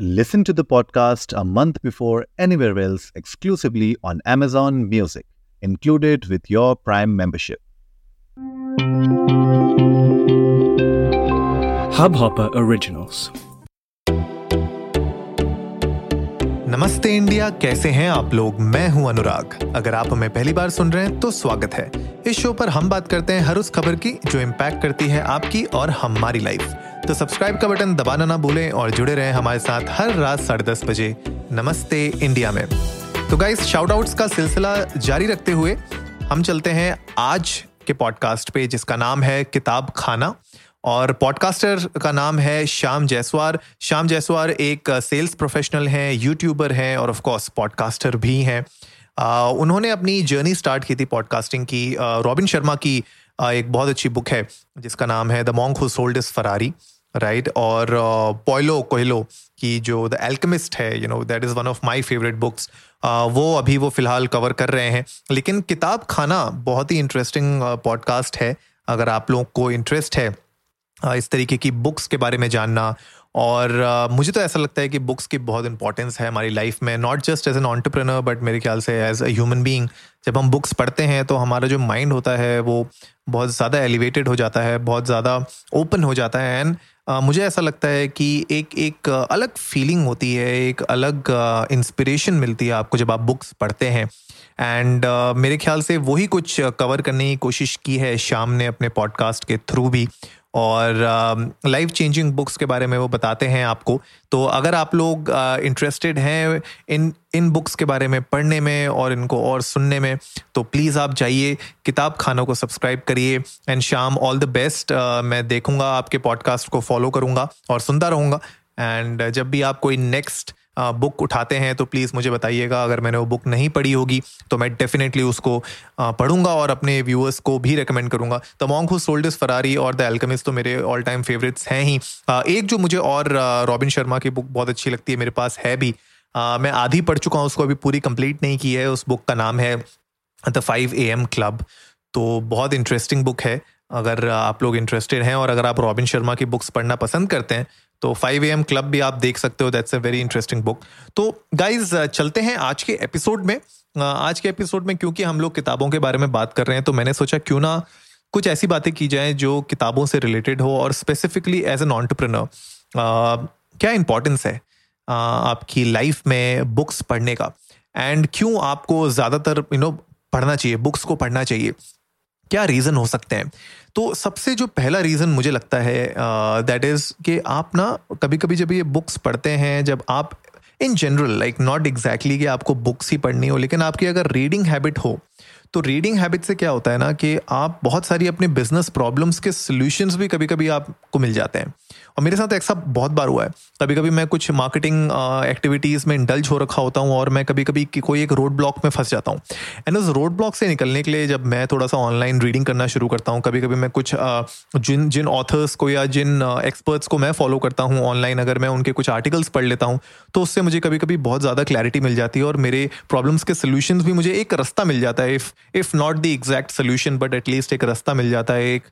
Listen to the podcast a month before anywhere else exclusively on Amazon Music, included with your Prime membership. Hubhopper Originals. नमस्ते India कैसे हैं आप लोग मैं हूँ अनुराग अगर आप हमें पहली बार सुन रहे हैं तो स्वागत है इस शो पर हम बात करते हैं हर उस खबर की जो इम्पैक्ट करती है आपकी और हमारी लाइफ तो सब्सक्राइब का बटन दबाना ना भूलें और जुड़े रहें हमारे साथ हर रात साढ़े दस बजे नमस्ते इंडिया में. तो गाइस शाउट आउट्स का सिलसिला जारी रखते हुए हम चलते हैं आज के पॉडकास्ट पे जिसका नाम है किताब खाना और पॉडकास्टर का नाम है श्याम जयसवार श्याम जयसवार एक सेल्स प्रोफेशनल हैं यूट्यूबर हैं और ऑफ़ कोर्स पॉडकास्टर भी हैं. उन्होंने अपनी जर्नी स्टार्ट की थी पॉडकास्टिंग की। रॉबिन शर्मा की एक बहुत अच्छी बुक है, जिसका नाम है the monk who sold is Ferrari right और पॉयलो कोहलो की जो द एल्कमिस्ट है you know that is one of my favourite books वो अभी वो फ़िलहाल कवर कर रहे हैं। लेकिन किताब खाना बहुत ही इंटरेस्टिंग पॉडकास्ट है। अगर आप लोगों को इंटरेस्ट है इस तरीके की बुक्स के बारे में जानना। और मुझे तो ऐसा लगता है कि बुक्स की बहुत इंपॉर्टेंस है हमारी लाइफ में not just as an entrepreneur but मेरे ख्याल से एज अ ह्यूमन बीइंग जब हम बुक्स पढ़ते हैं तो हमारा जो माइंड होता है वो बहुत ज़्यादा एलिवेटेड हो जाता है बहुत ज़्यादा ओपन हो जाता है। एंड मुझे ऐसा लगता है कि एक एक अलग फीलिंग होती है एक अलग इंस्पिरेशन मिलती है आपको जब आप बुक्स पढ़ते हैं। एंड uh, मेरे ख्याल से वही कुछ कवर करने की कोशिश की है शाम ने अपने पॉडकास्ट के थ्रू भी। और लाइफ चेंजिंग बुक्स के बारे में वो बताते हैं आपको। तो अगर आप लोग इंटरेस्टेड uh, हैं इन इन बुक्स के बारे में पढ़ने में और इनको और सुनने में तो प्लीज़ आप जाइए किताब खानों को सब्सक्राइब करिए एंड शाम ऑल द बेस्ट मैं देखूँगा आपके पॉडकास्ट को फॉलो करूँगा और सुनता रहूँगा। एंड जब भी आप कोई नेक्स्ट बुक उठाते हैं तो प्लीज़ मुझे बताइएगा, अगर मैंने वो बुक नहीं पढ़ी होगी तो मैं डेफिनेटली उसको पढ़ूँगा और अपने व्यूअर्स को भी रिकमेंड करूँगा। The monk who sold Ferrari और द एल्कमिस्ट तो मेरे ऑल टाइम फेवरेट्स हैं। ही एक जो मुझे और रॉबिन शर्मा की बुक बहुत अच्छी लगती है, मेरे पास है भी। मैं आधी पढ़ चुका हूँ, उसको अभी पूरी कंप्लीट नहीं की है, उस बुक का नाम है the five A M club तो बहुत इंटरेस्टिंग बुक है। अगर आप लोग इंटरेस्टेड हैं और अगर आप रॉबिन शर्मा की बुक्स पढ़ना पसंद करते हैं तो फाइव ए एम क्लब भी आप देख सकते हो that's a very interesting book तो गाइज़ चलते हैं आज के एपिसोड में। आज के एपिसोड में क्योंकि हम लोग किताबों के बारे में बात कर रहे हैं तो मैंने सोचा क्यों ना कुछ ऐसी बातें की जाएँ जो किताबों से रिलेटेड हो और स्पेसिफिकली एज एन ऑन्टरप्रिनर क्या इंपॉर्टेंस है आपकी लाइफ में बुक्स पढ़ने का? एंड क्यों आपको ज़्यादातर यू नो पढ़ना चाहिए बुक्स को पढ़ना चाहिए? क्या रीज़न हो सकते हैं? तो सबसे जो पहला रीज़न मुझे लगता है दैट इज़ कि आप ना कभी कभी जब ये बुक्स पढ़ते हैं, जब आप in general like not exactly कि आपको बुक्स ही पढ़नी हो, लेकिन आपकी अगर रीडिंग हैबिट हो तो रीडिंग हैबिट से क्या होता है ना कि आप बहुत सारी अपने बिज़नेस प्रॉब्लम्स के सोल्यूशंस भी कभी कभी आपको मिल जाते हैं। और मेरे साथ ऐसा बहुत बार हुआ है। कभी कभी मैं कुछ मार्केटिंग एक्टिविटीज़ में इंडल्ज हो रखा होता हूँ और मैं कभी कभी कोई एक रोड ब्लॉक में फंस जाता हूँ। एंड उस रोड ब्लॉक से निकलने के लिए जब मैं थोड़ा सा ऑनलाइन रीडिंग करना शुरू करता हूँ कभी कभी मैं कुछ जिन जिन ऑथर्स को या जिन एक्सपर्ट्स को मैं फॉलो करता हूँ ऑनलाइन अगर मैं उनके कुछ आर्टिकल्स पढ़ लेता हूँ तो उससे मुझे कभी कभी बहुत ज़्यादा क्लैरिटी मिल जाती है और मेरे प्रॉब्लम्स के सोल्यूशन भी मुझे एक रास्ता मिल जाता है। If if not the exact solution but at least एक रास्ता मिल जाता है, एक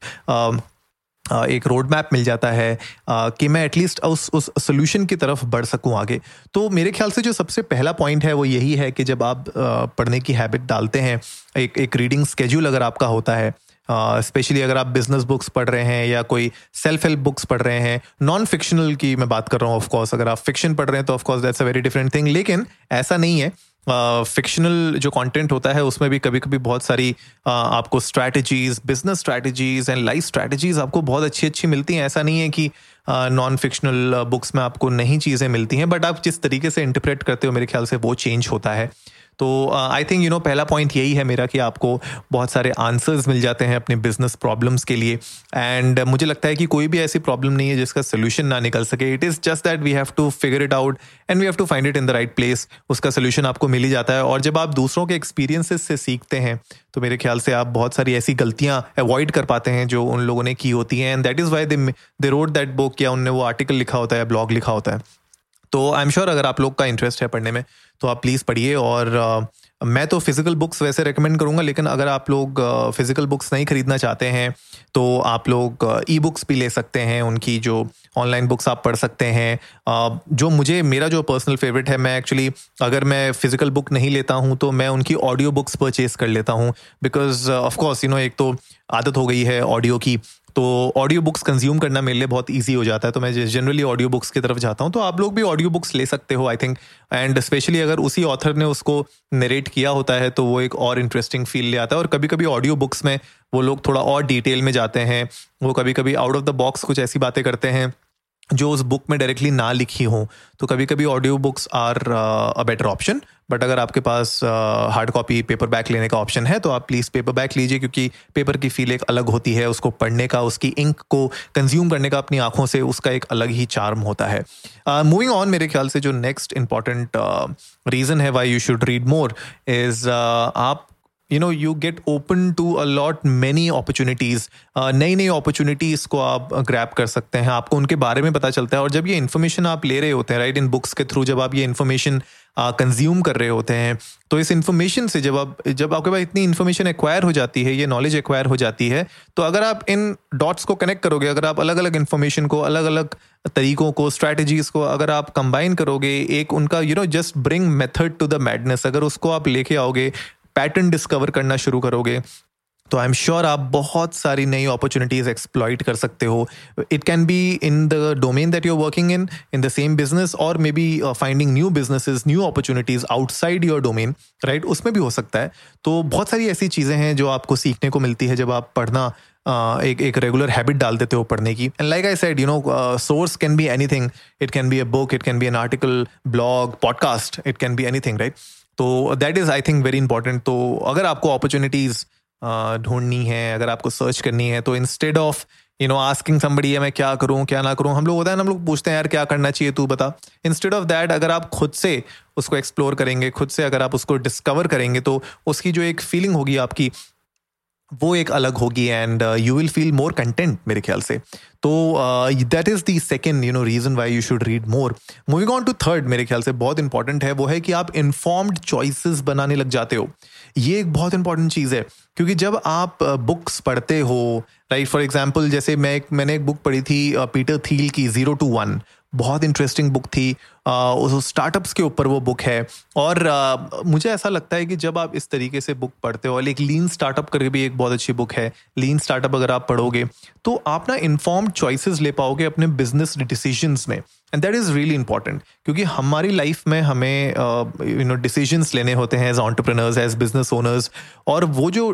एक रोड मैप मिल जाता है कि मैं एटलीस्ट उस उस सोल्यूशन की तरफ़ बढ़ सकूँ आगे। तो मेरे ख्याल से जो सबसे पहला पॉइंट है वो यही है कि जब आप पढ़ने की हैबिट डालते हैं एक एक रीडिंग स्केड्यूल अगर आपका होता है स्पेशली uh, अगर आप बिज़नेस बुक्स पढ़ रहे हैं या कोई सेल्फ हेल्प बुक्स पढ़ रहे हैं नॉन फिक्शनल की मैं बात कर रहा हूँ ऑफकोर्स अगर आप फिक्शन पढ़ रहे हैं तो of course that's a very different thing लेकिन ऐसा नहीं है फिक्शनल uh, जो कंटेंट होता है उसमें भी कभी कभी बहुत सारी uh, आपको strategies business strategies and life strategies आपको बहुत अच्छी अच्छी मिलती हैं। ऐसा नहीं है कि नॉन फिक्शनल बुक्स में आपको नहीं चीज़ें मिलती हैं बट आप जिस तरीके से इंटरप्रेट करते हो मेरे ख्याल से वो चेंज होता है। तो आई थिंक यू नो पहला पॉइंट यही है मेरा कि आपको बहुत सारे आंसर्स मिल जाते हैं अपने बिज़नेस प्रॉब्लम्स के लिए। एंड मुझे लगता है कि कोई भी ऐसी प्रॉब्लम नहीं है जिसका सोल्यूशन ना निकल सके। It is just that we have to figure it out and we have to find it in the right place उसका सोल्यूशन आपको मिल ही जाता है। और जब आप दूसरों के एक्सपीरियंसेस से सीखते हैं तो मेरे ख्याल से आप बहुत सारी ऐसी गलतियाँ अवॉइड कर पाते हैं जो उन लोगों ने की होती हैं। And that is why they wrote that book या उनने वो आर्टिकल लिखा होता है ब्लॉग लिखा होता है। तो आई एम श्योर अगर आप लोग का इंटरेस्ट है पढ़ने में तो आप प्लीज़ पढ़िए और uh, मैं तो फ़िज़िकल बुक्स वैसे रेकमेंड करूँगा लेकिन अगर आप लोग फ़िज़िकल बुक्स नहीं खरीदना चाहते हैं तो आप लोग ई बुक्स भी ले सकते हैं उनकी जो ऑनलाइन बुक्स आप पढ़ सकते हैं। जो मुझे मेरा जो पर्सनल फेवरेट है मैं एक्चुअली अगर मैं फ़िज़िकल बुक नहीं लेता हूँ तो मैं उनकी ऑडियो बुक्स परचेज कर लेता हूँ बिकॉज़ ऑफकोर्स यू नो एक तो आदत हो गई है ऑडियो की तो ऑडियो बुक्स कंज्यूम करना मेरे लिए बहुत ईजी हो जाता है तो मैं जनरली ऑडियो बुक्स की तरफ़ जाता हूँ तो आप लोग भी ऑडियो बुक्स ले सकते हो आई थिंक एंड स्पेशली अगर उसी ऑथर ने उसको नरेट किया होता है तो वो एक और इंटरेस्टिंग फील ले आता है। और कभी कभी ऑडियो बुक्स में वो लोग थोड़ा और डिटेल में जाते हैं, वो कभी कभी आउट ऑफ़ द बॉक्स कुछ ऐसी बातें करते हैं जो उस बुक में डायरेक्टली ना लिखी हो तो कभी कभी audio books are a better option but अगर आपके पास हार्ड कॉपी पेपर बैक लेने का ऑप्शन है तो आप प्लीज़ पेपर बैक लीजिए क्योंकि पेपर की फील एक अलग होती है उसको पढ़ने का उसकी इंक को कंज्यूम करने का अपनी आँखों से उसका एक अलग ही चार्म होता है। मूविंग uh, ऑन मेरे ख्याल से जो नेक्स्ट इंपॉर्टेंट रीज़न है why you should read more is आप you know you get open to a lot many opportunities नई नई अपॉर्चुनिटीज़ को आप ग्रैप कर सकते हैं। आपको उनके बारे में पता चलता है और जब ये इन्फॉर्मेशन आप ले रहे होते हैं राइट इन बुक्स के थ्रू जब आप ये इन्फॉर्मेशन कंज्यूम कर रहे होते हैं तो इस इन्फॉर्मेशन से जब आप, जब आपके पास इतनी इन्फॉर्मेशन एक्वायर हो जाती है, ये नॉलेज एक्वायर हो जाती है तो अगर आप इन डॉट्स को कनेक्ट करोगे, अगर आप अलग अलग इन्फॉर्मेशन को अलग अलग तरीकों को स्ट्रैटेजीज को अगर आप कंबाइन करोगे, एक उनका you know just bring method to the madness अगर उसको आप लेके आओगे पैटर्न डिस्कवर करना शुरू करोगे तो आई एम श्योर आप बहुत सारी नई अपॉर्चुनिटीज़ एक्सप्लॉइट कर सकते हो। It can be in the domain that you're working in in the same business और maybe finding new businesses new opportunities outside your domain right उसमें भी हो सकता है। तो बहुत सारी ऐसी चीज़ें हैं जो आपको सीखने को मिलती है जब आप पढ़ना एक एक रेगुलर हैबिट डाल देते हो पढ़ने की। And like I said you know source can be anything it can be a book it can be an article blog podcast it can be anything right तो that is I think very important तो अगर आपको opportunities ढूंढनी है, अगर आपको search करनी है तो instead of you know asking somebody है मैं क्या करूँ, क्या ना करूँ? हम लोग होता है हम लोग पूछते हैं, यार, क्या करना चाहिए तू बता? इंस्टेड ऑफ़ दैट अगर आप खुद से उसको एक्सप्लोर करेंगे, खुद से अगर आप उसको डिस्कवर करेंगे तो उसकी जो एक फीलिंग होगी आपकी वो एक अलग होगी and you will feel more content मेरे ख्याल से। तो that is the second you know reason why you should read more moving on to third मेरे ख्याल से बहुत इंपॉर्टेंट है वो है कि आप इन्फॉर्म्ड चॉइसेस बनाने लग जाते हो। ये एक बहुत इंपॉर्टेंट चीज़ है क्योंकि जब आप बुक्स uh, पढ़ते हो राइट फॉर एग्ज़ाम्पल जैसे मैं एक मैंने एक बुक पढ़ी थी पीटर uh, थील की ज़ीरो टू वन बहुत इंटरेस्टिंग बुक थी। उस स्टार्टअप्स के ऊपर वो बुक है। और आ, मुझे ऐसा लगता है कि जब आप इस तरीके से बुक पढ़ते हो और एक लीन स्टार्टअप करके भी एक बहुत अच्छी बुक है लीन स्टार्टअप अगर आप पढ़ोगे तो आप ना इन्फॉर्म्ड चॉइसेस ले पाओगे अपने बिज़नेस डिसीजंस में। And that is really important क्योंकि हमारी लाइफ में हमें यू नो डिसीजंस लेने होते हैं as entrepreneurs as business owners और वो जो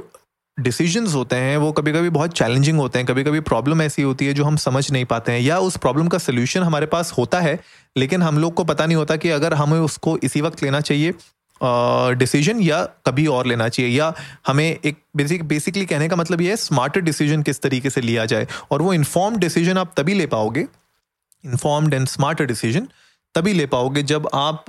डिसीजंस होते हैं वो कभी कभी बहुत चैलेंजिंग होते हैं कभी कभी प्रॉब्लम ऐसी होती है जो हम समझ नहीं पाते हैं या उस प्रॉब्लम का सोल्यूशन हमारे पास होता है लेकिन हम लोग को पता नहीं होता कि अगर हमें उसको इसी वक्त लेना चाहिए डिसीज़न uh, या कभी और लेना चाहिए या हमें एक बेसिक बेसिकली कहने का मतलब ये है स्मार्टर डिसीज़न किस तरीके से लिया जाए और वो इन्फॉर्म डिसीज़न आप तभी ले पाओगे इन्फॉर्म्ड एंड स्मार्टर डिसीज़न तभी ले पाओगे जब आप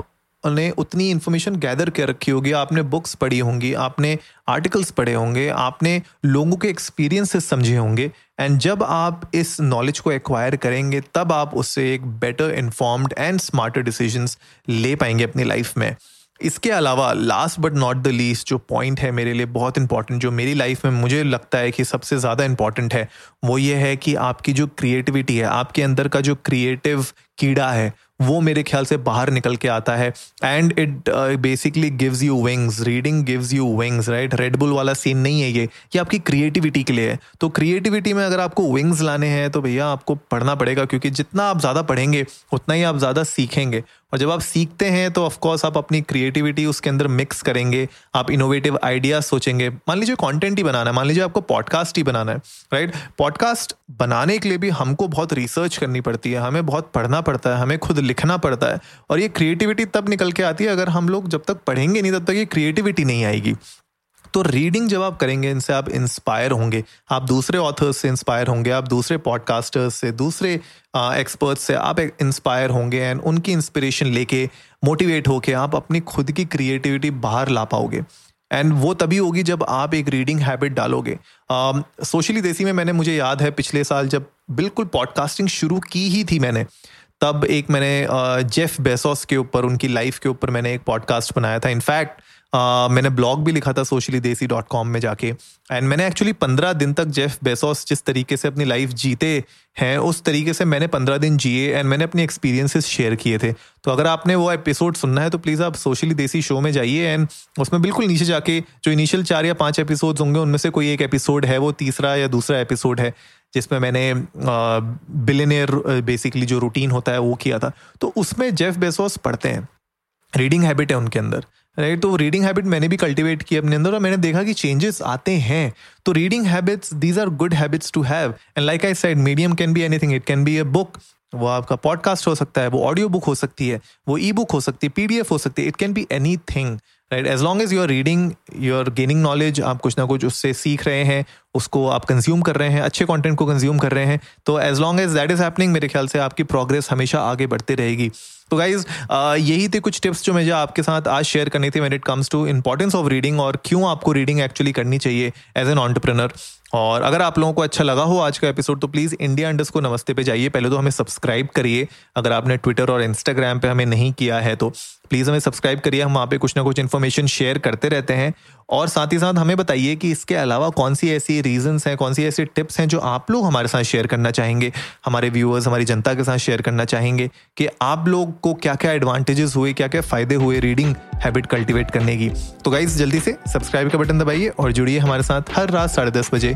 ने उतनी इन्फॉर्मेशन गैदर कर रखी होगी। आपने बुक्स पढ़ी होंगी, आपने आर्टिकल्स पढ़े होंगे, आपने लोगों के एक्सपीरियंसेस समझे होंगे। एंड जब आप इस नॉलेज को एक्वायर करेंगे, तब आप उससे एक better informed and smarter decisions ले पाएँगे अपनी लाइफ में। इसके अलावा last but not the least जो पॉइंट है मेरे लिए बहुत इंपॉर्टेंट जो मेरी लाइफ में मुझे लगता है कि सबसे ज़्यादा इंपॉर्टेंट है, वो ये है कि आपकी जो क्रिएटिविटी है, आपके अंदर का जो क्रिएटिव कीड़ा है वो मेरे ख्याल से बाहर निकल के आता है। And it basically gives you wings reading gives you wings right Red Bull वाला सीन नहीं है ये। ये आपकी क्रिएटिविटी के लिए है। तो क्रिएटिविटी में अगर आपको विंग्स लाने हैं तो भैया आपको पढ़ना पड़ेगा, क्योंकि जितना आप ज़्यादा पढ़ेंगे, उतना ही आप ज़्यादा सीखेंगे। और जब आप सीखते हैं तो ऑफकोर्स आप अपनी क्रिएटिविटी उसके अंदर मिक्स करेंगे, आप इनोवेटिव आइडियाज़ सोचेंगे। मान लीजिए कॉन्टेंट ही बनाना है, मान लीजिए आपको पॉडकास्ट ही बनाना है राइट पॉडकास्ट बनाने के लिए भी हमको बहुत रिसर्च करनी पड़ती है, हमें बहुत पढ़ना पड़ता है, हमें खुद लिखना पड़ता है, और ये क्रिएटिविटी तब निकल के आती है अगर हम लोग जब तक पढ़ेंगे नहीं, तब तक ये क्रिएटिविटी नहीं आएगी। तो रीडिंग जब आप करेंगे इनसे आप इंस्पायर होंगे। आप दूसरे ऑथर्स से इंस्पायर होंगे आप दूसरे पॉडकास्टर्स से दूसरे एक्सपर्ट्स से आप इंस्पायर होंगे एंड उनकी इंस्पिरेशन लेके मोटिवेट होके आप अपनी खुद की क्रिएटिविटी बाहर ला पाओगे। एंड वो तभी होगी जब आप एक रीडिंग हैबिट डालोगे। सोशली uh, देसी में मैंने मुझे याद है पिछले साल जब बिल्कुल पॉडकास्टिंग शुरू की ही थी मैंने तब एक मैंने जेफ बेसोस के ऊपर उनकी लाइफ के ऊपर मैंने एक पॉडकास्ट बनाया था। इनफैक्ट मैंने ब्लॉग भी लिखा था सोशली देसी डॉट कॉम में जाके। एंड मैंने एक्चुअली पंद्रह दिन तक जेफ बेसोस जिस तरीके से अपनी लाइफ जीते हैं, उस तरीके से मैंने पंद्रह दिन जिए एंड मैंने अपनी एक्सपीरियंसेस शेयर किए थे। तो अगर आपने वो एपिसोड सुनना है तो प्लीज़ आप सोशली देसी शो में जाइए एंड उसमें बिल्कुल नीचे जाके जो इनिशियल चार या पाँच एपिसोड होंगे, उनमें से कोई एक एपिसोड है, वो तीसरा या दूसरा एपिसोड है, जिसमें मैंने बिलेनियर बेसिकली जो रूटीन होता है, वो किया था। तो उसमें जेफ बेसोस पढ़ते हैं। रीडिंग हैबिट है उनके अंदर। राइट तो रीडिंग हैबिट मैंने भी कल्टीवेट की अपने अंदर और मैंने देखा कि चेंजेस आते हैं। तो reading habits these are good habits to have and like I said medium can be anything it can be a book वो आपका पॉडकास्ट हो सकता है, वो ऑडियो बुक हो सकती है, वो ई बुक हो सकती है पीडीएफ हो सकती है it can be anything right as long as you are reading you are gaining knowledge आप कुछ ना कुछ उससे सीख रहे हैं, उसको आप कंज्यूम कर रहे हैं, अच्छे कंटेंट को कंज्यूम कर रहे हैं तो as long as that is happening मेरे ख्याल से आपकी प्रोग्रेस हमेशा आगे बढ़ती रहेगी। तो गाइज़ यही थे कुछ टिप्स जो मुझे आपके साथ आज शेयर करने थी when it comes to importance of reading और क्यों आपको रीडिंग एक्चुअली करनी चाहिए एज एन ऑन्टरप्रिनर और अगर आप लोगों को अच्छा लगा हो आज का एपिसोड तो प्लीज़ इंडिया अंडर्स को नमस्ते पे जाइए। पहले तो हमें सब्सक्राइब करिए। अगर आपने ट्विटर और इंस्टाग्राम पे हमें नहीं किया है तो प्लीज़ हमें सब्सक्राइब करिए। हम वहाँ पे कुछ ना कुछ इन्फॉर्मेशन शेयर करते रहते हैं। और साथ ही साथ हमें बताइए कि इसके अलावा कौन सी ऐसी रीजंस हैं, कौन सी ऐसी टिप्स हैं जो आप लोग हमारे साथ शेयर करना चाहेंगे, हमारे व्यूअर्स हमारी जनता के साथ शेयर करना चाहेंगे कि आप लोग को क्या क्या एडवांटेजेस हुए क्या क्या फ़ायदे हुए रीडिंग हैबिट कल्टिवेट करने की। तो गाइज़ जल्दी से सब्सक्राइब का बटन दबाइए और जुड़िए हमारे साथ हर रात साढ़े बजे।